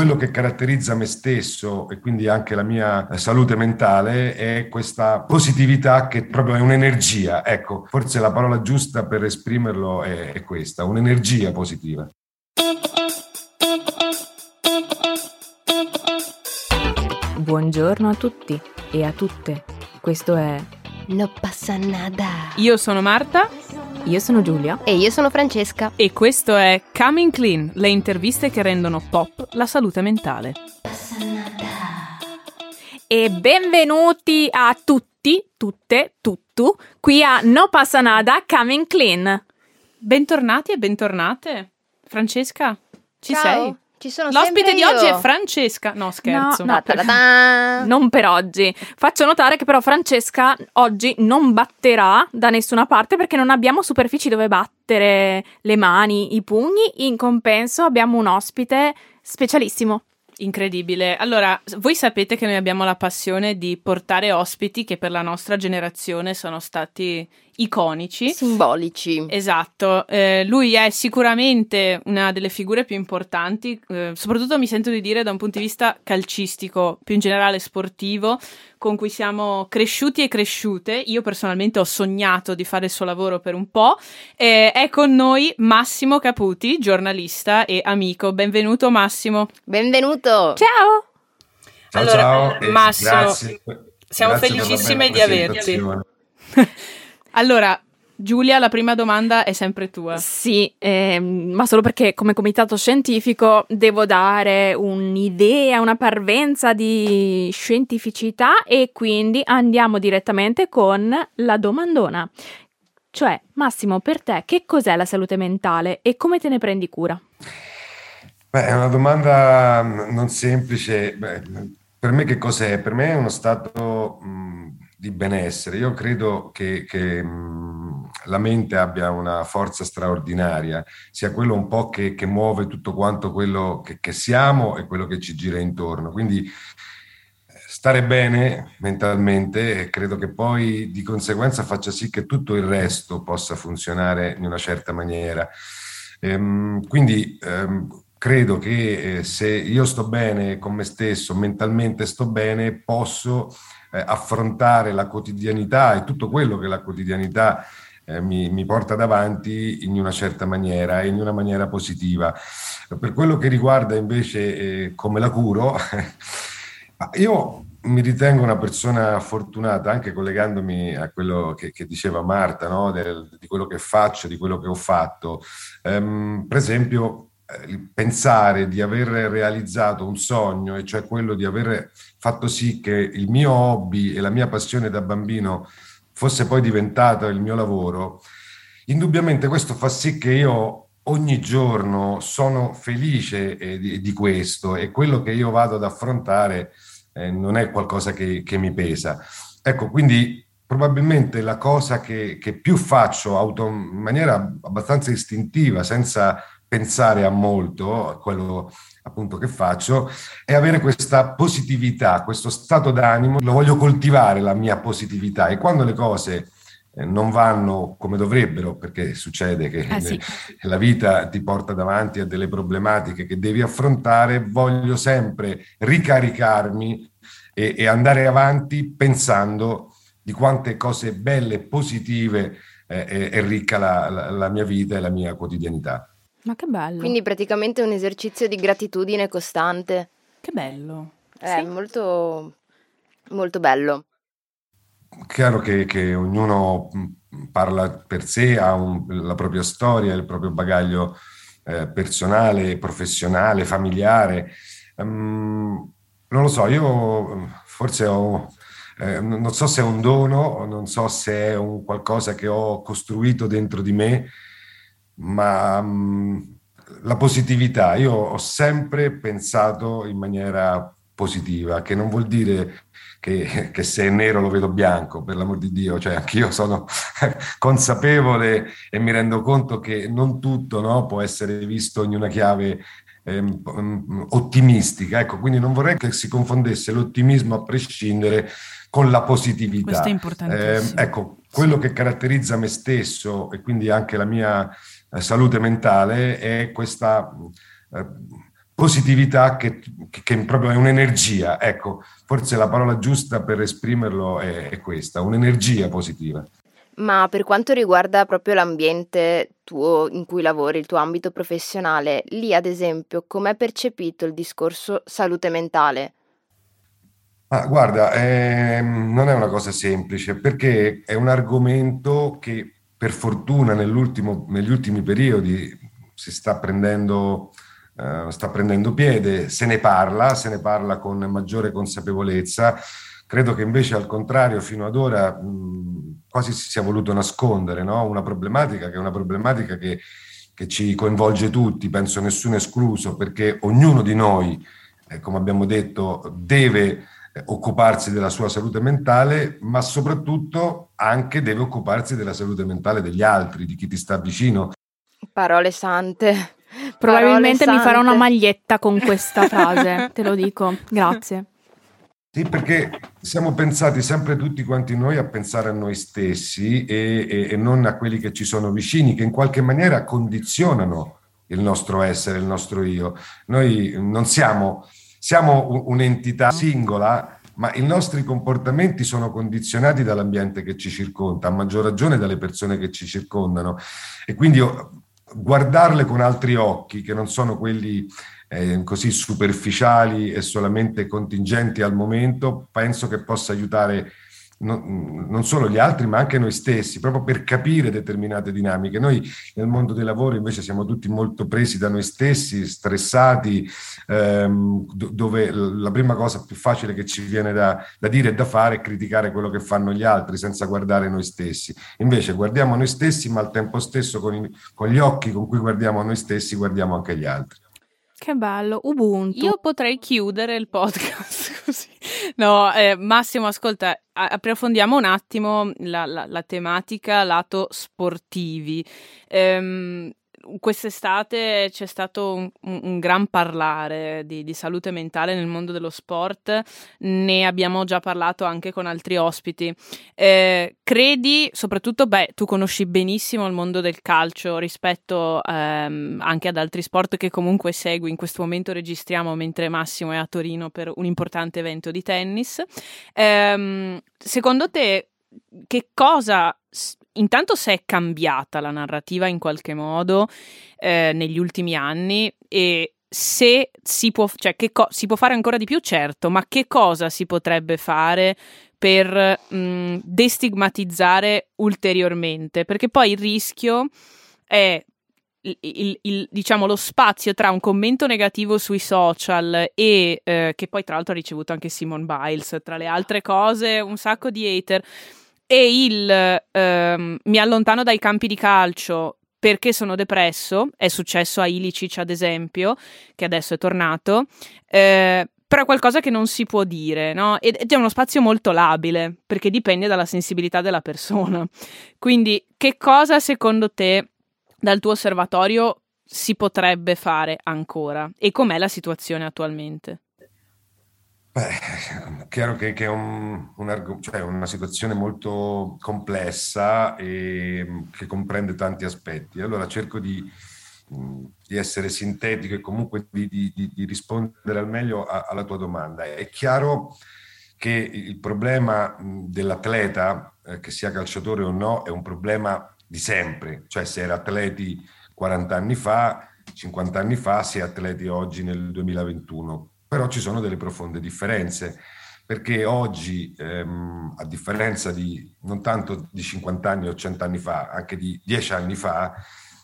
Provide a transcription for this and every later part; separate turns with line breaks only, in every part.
quello che caratterizza me stesso e quindi anche la mia salute mentale è questa positività che proprio è un'energia. Ecco, forse la parola giusta per esprimerlo è, è questa, un'energia positiva.
Buongiorno a tutti e a tutte. Questo è
No passa nada.
Io sono Marta
Io sono Giulia.
E io sono Francesca.
e questo è Coming Clean, le interviste che rendono pop la salute mentale.
E benvenuti a tutti, tutte, tuttu, qui a No Passa Nada Coming Clean.
Bentornati e bentornate. Francesca, ci
Ciao.
sei?
Ci sono
L'ospite di oggi
io.
è Francesca. No, scherzo.
No, no. Non per oggi. Faccio notare che però Francesca oggi non batterà da nessuna parte perché non abbiamo superfici dove battere le mani, i pugni. In compenso abbiamo un ospite specialissimo.
Incredibile. Allora, voi sapete che noi abbiamo la passione di portare ospiti che per la nostra generazione sono stati iconici.
Simbolici.
Esatto, eh, lui è sicuramente una delle figure più importanti, eh, soprattutto mi sento di dire da un punto di vista calcistico, più in generale sportivo, con cui siamo cresciuti e cresciute. Io personalmente ho sognato di fare il suo lavoro per un po'. Eh, è con noi Massimo Caputi, giornalista e amico. Benvenuto Massimo.
Benvenuto.
Ciao!
Ciao,
Allora,
ciao
Massimo,
grazie-
siamo
grazie
felicissime di averti. Allora, Giulia, la prima domanda è sempre tua.
Sì, ehm, ma solo perché come comitato scientifico devo dare un'idea, una parvenza di scientificità e quindi andiamo direttamente con la domandona. Cioè, Massimo, per te che cos'è la salute mentale e come te ne prendi cura?
Beh, è una domanda mm, non semplice. Beh, per me che cos'è? Per me è uno stato mh, di benessere. Io credo che, che, mh, la mente abbia una forza straordinaria, sia quello un po' che, che muove tutto quanto quello che, che siamo e quello che ci gira intorno. Quindi stare bene mentalmente credo che poi di conseguenza faccia sì che tutto il resto possa funzionare in una certa maniera. Ehm, quindi ehm, credo che eh, se io sto bene con me stesso, mentalmente sto bene, posso eh, affrontare la quotidianità e tutto quello che la quotidianità eh, mi, mi porta davanti in una certa maniera e in una maniera positiva. Per quello che riguarda invece eh, come la curo, io mi ritengo una persona fortunata, anche collegandomi a quello che, che diceva Marta, no? Del- di quello che faccio, di quello che ho fatto. Ehm, per esempio, pensare di aver realizzato un sogno, e cioè quello di aver fatto sì che il mio hobby e la mia passione da bambino fosse poi diventato il mio lavoro, indubbiamente questo fa sì che io ogni giorno sono felice di, di questo e quello che io vado ad affrontare eh, non è qualcosa che, che mi pesa. Ecco, quindi probabilmente la cosa che, che più faccio auto, in maniera abbastanza istintiva, senza pensare a molto, a quello appunto che faccio, è avere questa positività, questo stato d'animo. Lo voglio coltivare la mia positività e quando le cose eh, non vanno come dovrebbero, perché succede che
Ah, sì.
la vita ti porta davanti a delle problematiche che devi affrontare, voglio sempre ricaricarmi e, e andare avanti pensando di quante cose belle e positive eh, è, è ricca la, la- la mia vita e la mia quotidianità.
Ma che bello!
Quindi praticamente un esercizio di gratitudine costante.
Che bello.
È
Sì.
molto, molto bello.
Chiaro che, che ognuno mh, parla per sé, ha un- la propria storia, il proprio bagaglio eh, personale, professionale, familiare. Ehm, non lo so, io eh, forse ho, eh, non so se è un dono, non so se è un qualcosa che ho costruito dentro di me, ma mh, la positività, io ho sempre pensato in maniera positiva, che non vuol dire che, che se è nero lo vedo bianco, per l'amor di Dio, cioè anch'io sono consapevole e mi rendo conto che non tutto no, può essere visto in una chiave ehm, mm, ottimistica, ecco, quindi non vorrei che si confondesse l'ottimismo a prescindere con la positività.
Questo è importantissimo.
Eh, ecco, quello che caratterizza me stesso e quindi anche la mia salute mentale è questa eh, positività che, che, proprio è un'energia. Ecco, forse la parola giusta per esprimerlo è, è questa, un'energia positiva.
Ma per quanto riguarda proprio l'ambiente tuo in cui lavori, il tuo ambito professionale, lì ad esempio, com'è percepito il discorso salute mentale?
Ah, guarda, eh, non è una cosa semplice perché è un argomento che per fortuna negli ultimi periodi si sta prendendo, eh, sta prendendo piede, se ne parla, se ne parla con maggiore consapevolezza. Credo che invece al contrario fino ad ora mh, quasi si sia voluto nascondere no? una problematica che è una problematica che, che, ci coinvolge tutti, penso nessuno escluso, perché ognuno di noi, eh, come abbiamo detto, deve occuparsi della sua salute mentale, ma soprattutto anche deve occuparsi della salute mentale degli altri, di chi ti sta vicino.
Parole sante.
Probabilmente Parole mi farò una maglietta con questa frase, te lo dico. Grazie.
Sì, perché siamo pensati sempre tutti quanti noi a pensare a noi stessi e, e, e non a quelli che ci sono vicini, che in qualche maniera condizionano il nostro essere, il nostro io. Noi non siamo siamo un'entità singola, ma i nostri comportamenti sono condizionati dall'ambiente che ci circonda, a maggior ragione dalle persone che ci circondano. E quindi guardarle con altri occhi, che non sono quelli eh, così superficiali e solamente contingenti al momento, penso che possa aiutare non, non, solo gli altri, ma anche noi stessi, proprio per capire determinate dinamiche. Noi nel mondo del lavoro invece siamo tutti molto presi da noi stessi, stressati, ehm, dove la prima cosa più facile che ci viene da, da, dire e da fare è criticare quello che fanno gli altri senza guardare noi stessi. Invece guardiamo noi stessi, ma al tempo stesso con, i, con gli occhi con cui guardiamo noi stessi guardiamo anche gli altri.
Che bello, Ubuntu.
Io potrei chiudere il podcast così. No, eh, Massimo, ascolta, approfondiamo un attimo la, la, la tematica lato sportivi. Ehm, quest'estate c'è stato un, un gran parlare di, di, salute mentale nel mondo dello sport, ne abbiamo già parlato anche con altri ospiti. Eh, credi, soprattutto, beh, tu conosci benissimo il mondo del calcio rispetto ehm, anche ad altri sport che comunque segui. In questo momento registriamo mentre Massimo è a Torino per un importante evento di tennis. Eh, secondo te, che cosa intanto se è cambiata la narrativa in qualche modo eh, negli ultimi anni e se si può, cioè co- si può fare ancora di più, certo, ma che cosa si potrebbe fare per mh, destigmatizzare ulteriormente? Perché poi il rischio è il, il, il, diciamo, lo spazio tra un commento negativo sui social e eh, che poi tra l'altro ha ricevuto anche Simon Biles, tra le altre cose, un sacco di hater e il ehm, mi allontano dai campi di calcio perché sono depresso, è successo a Ilicic ad esempio, che adesso è tornato, eh, però è qualcosa che non si può dire, no? Ed è uno spazio molto labile, perché dipende dalla sensibilità della persona. Quindi, che cosa secondo te, dal tuo osservatorio, si potrebbe fare ancora? E com'è la situazione attualmente?
Beh, chiaro che, che è un, un cioè una situazione molto complessa e che comprende tanti aspetti. Allora cerco di, di essere sintetico e comunque di, di, di rispondere al meglio a, alla tua domanda. È chiaro che il problema dell'atleta, eh, che sia calciatore o no, è un problema di sempre, cioè se era atleti 40 anni fa, 50 anni fa, si è atleti oggi nel 2021 però ci sono delle profonde differenze, perché oggi, ehm, a differenza di non tanto di 50 anni o 100 anni fa, anche di 10 anni fa,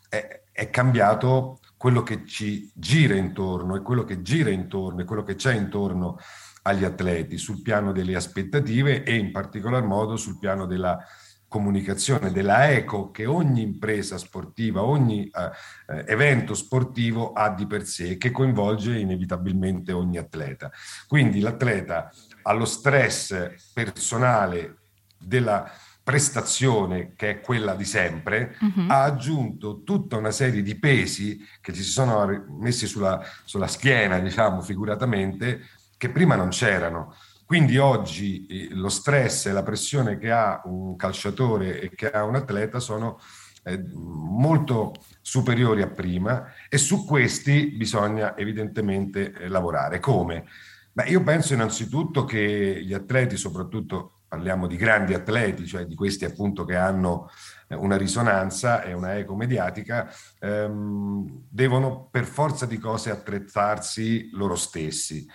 è, è cambiato quello che ci gira intorno e quello che gira intorno e quello che c'è intorno agli atleti sul piano delle aspettative e in particolar modo sul piano della comunicazione, della eco che ogni impresa sportiva, ogni eh, evento sportivo ha di per sé, che coinvolge inevitabilmente ogni atleta. Quindi l'atleta ha lo stress personale della prestazione che è quella di sempre, uh-huh. ha aggiunto tutta una serie di pesi che ci si sono messi sulla, sulla schiena, diciamo figuratamente, che prima non c'erano. Quindi oggi eh, lo stress e la pressione che ha un calciatore e che ha un atleta sono eh, molto superiori a prima e su questi bisogna evidentemente eh, lavorare. Come? Beh, io penso innanzitutto che gli atleti, soprattutto parliamo di grandi atleti, cioè di questi appunto che hanno una risonanza e una eco mediatica, ehm, devono per forza di cose attrezzarsi loro stessi.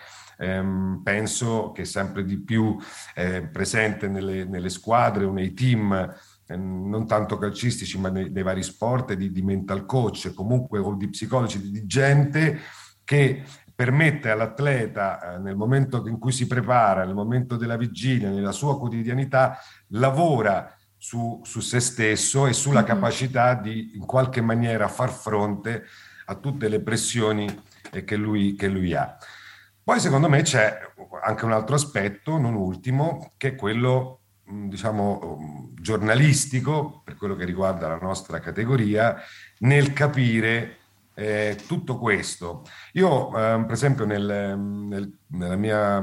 Ehm, penso che sempre di più eh, presente nelle, nelle squadre o nei team Ehm, non tanto calcistici, ma nei, nei vari sport, di, di, mental coach, comunque o di psicologi, di, di gente che permette all'atleta eh, nel momento in cui si prepara, nel momento della vigilia, nella sua quotidianità, lavora su, su se stesso e sulla capacità di in qualche maniera far fronte a tutte le pressioni eh, che lui, che lui ha. Poi secondo me c'è anche un altro aspetto, non ultimo, che è quello diciamo, giornalistico, per quello che riguarda la nostra categoria, nel capire eh, tutto questo. Io, eh, per esempio, nel, nel nella mia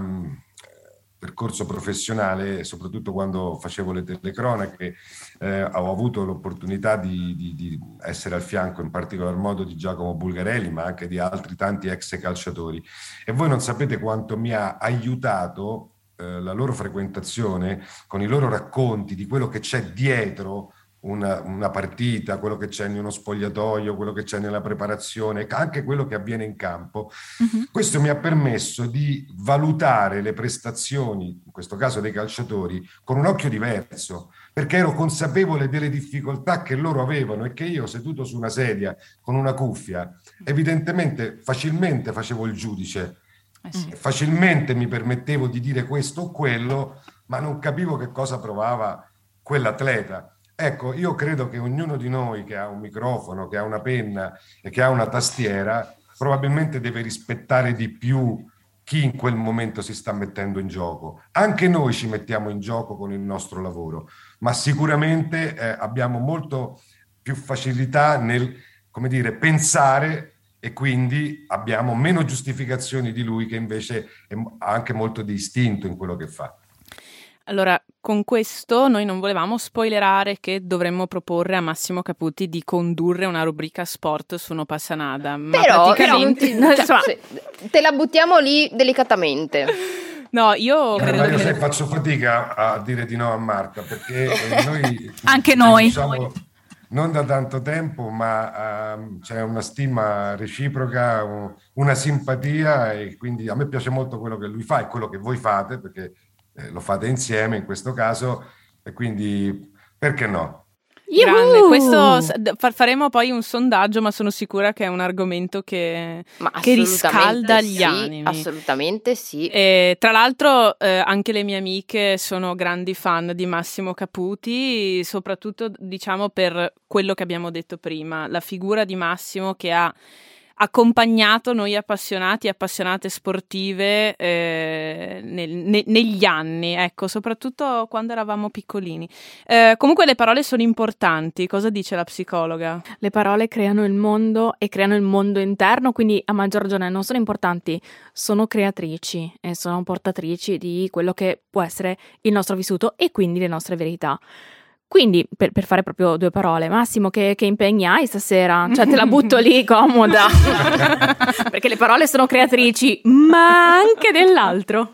percorso professionale, soprattutto quando facevo le telecronache, eh, ho avuto l'opportunità di, di, di, essere al fianco in particolar modo di Giacomo Bulgarelli, ma anche di altri tanti ex calciatori. E voi non sapete quanto mi ha aiutato eh, la loro frequentazione, con i loro racconti di quello che c'è dietro una, una, partita, quello che c'è in uno spogliatoio, quello che c'è nella preparazione, anche quello che avviene in campo. Uh-huh. Questo mi ha permesso di valutare le prestazioni, in questo caso dei calciatori, con un occhio diverso, perché ero consapevole delle difficoltà che loro avevano e che io, seduto su una sedia con una cuffia, evidentemente facilmente facevo il giudice eh sì. Facilmente mi permettevo di dire questo o quello, ma non capivo che cosa provava quell'atleta. Ecco, io credo che ognuno di noi che ha un microfono, che ha una penna e che ha una tastiera, probabilmente deve rispettare di più chi in quel momento si sta mettendo in gioco. Anche noi ci mettiamo in gioco con il nostro lavoro, ma sicuramente eh, abbiamo molto più facilità nel, come dire, pensare e quindi abbiamo meno giustificazioni di lui che invece ha anche molto di istinto in quello che fa.
Allora, con questo noi non volevamo spoilerare che dovremmo proporre a Massimo Caputi di condurre una rubrica sport su No Passanada.
Però, praticamente... però ti, cioè, te la buttiamo lì delicatamente.
No, io
eh, credo io che... faccio fatica a dire di no a Marta perché noi...
Anche noi. Diciamo,
non da tanto tempo, ma uh, c'è una stima reciproca, un, una simpatia e quindi a me piace molto quello che lui fa e quello che voi fate, perché eh, lo fate insieme in questo caso e quindi perché no?
Grande, questo faremo poi un sondaggio, ma sono sicura che è un argomento che, che riscalda
sì,
gli animi.
Assolutamente sì.
E, tra l'altro, eh, anche le mie amiche sono grandi fan di Massimo Caputi, soprattutto diciamo per quello che abbiamo detto prima, la figura di Massimo che ha accompagnato noi appassionati e appassionate sportive eh, nel, ne, negli anni, ecco, soprattutto quando eravamo piccolini. Eh, comunque le parole sono importanti, cosa dice la psicologa?
Le parole creano il mondo e creano il mondo interno, quindi a maggior ragione non sono importanti, sono creatrici e sono portatrici di quello che può essere il nostro vissuto e quindi le nostre verità. Quindi, per, per, fare proprio due parole, Massimo, che, che, impegni hai stasera? Cioè, te la butto lì comoda. Perché le parole sono creatrici, ma anche dell'altro.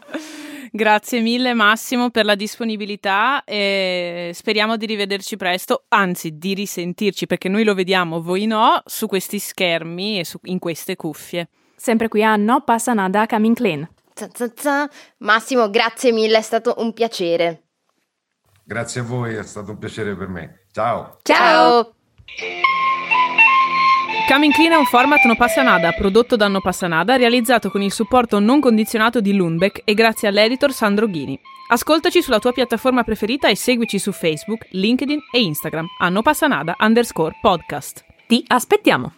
Grazie mille Massimo per la disponibilità e speriamo di rivederci presto, anzi di risentirci perché noi lo vediamo, voi no, su questi schermi e su, in queste cuffie.
Sempre qui a No Passa Nada Coming Clean.
Massimo, grazie mille, è stato un piacere.
Grazie a voi, è stato un piacere per me. Ciao.
Ciao.
Coming Clean è un format No Passa Nada, prodotto da No Passa Nada, realizzato con il supporto non condizionato di Lundbeck e grazie all'editor Sandro Ghini. Ascoltaci sulla tua piattaforma preferita e seguici su Facebook, LinkedIn e Instagram a No Passa Nada underscore podcast.
Ti aspettiamo!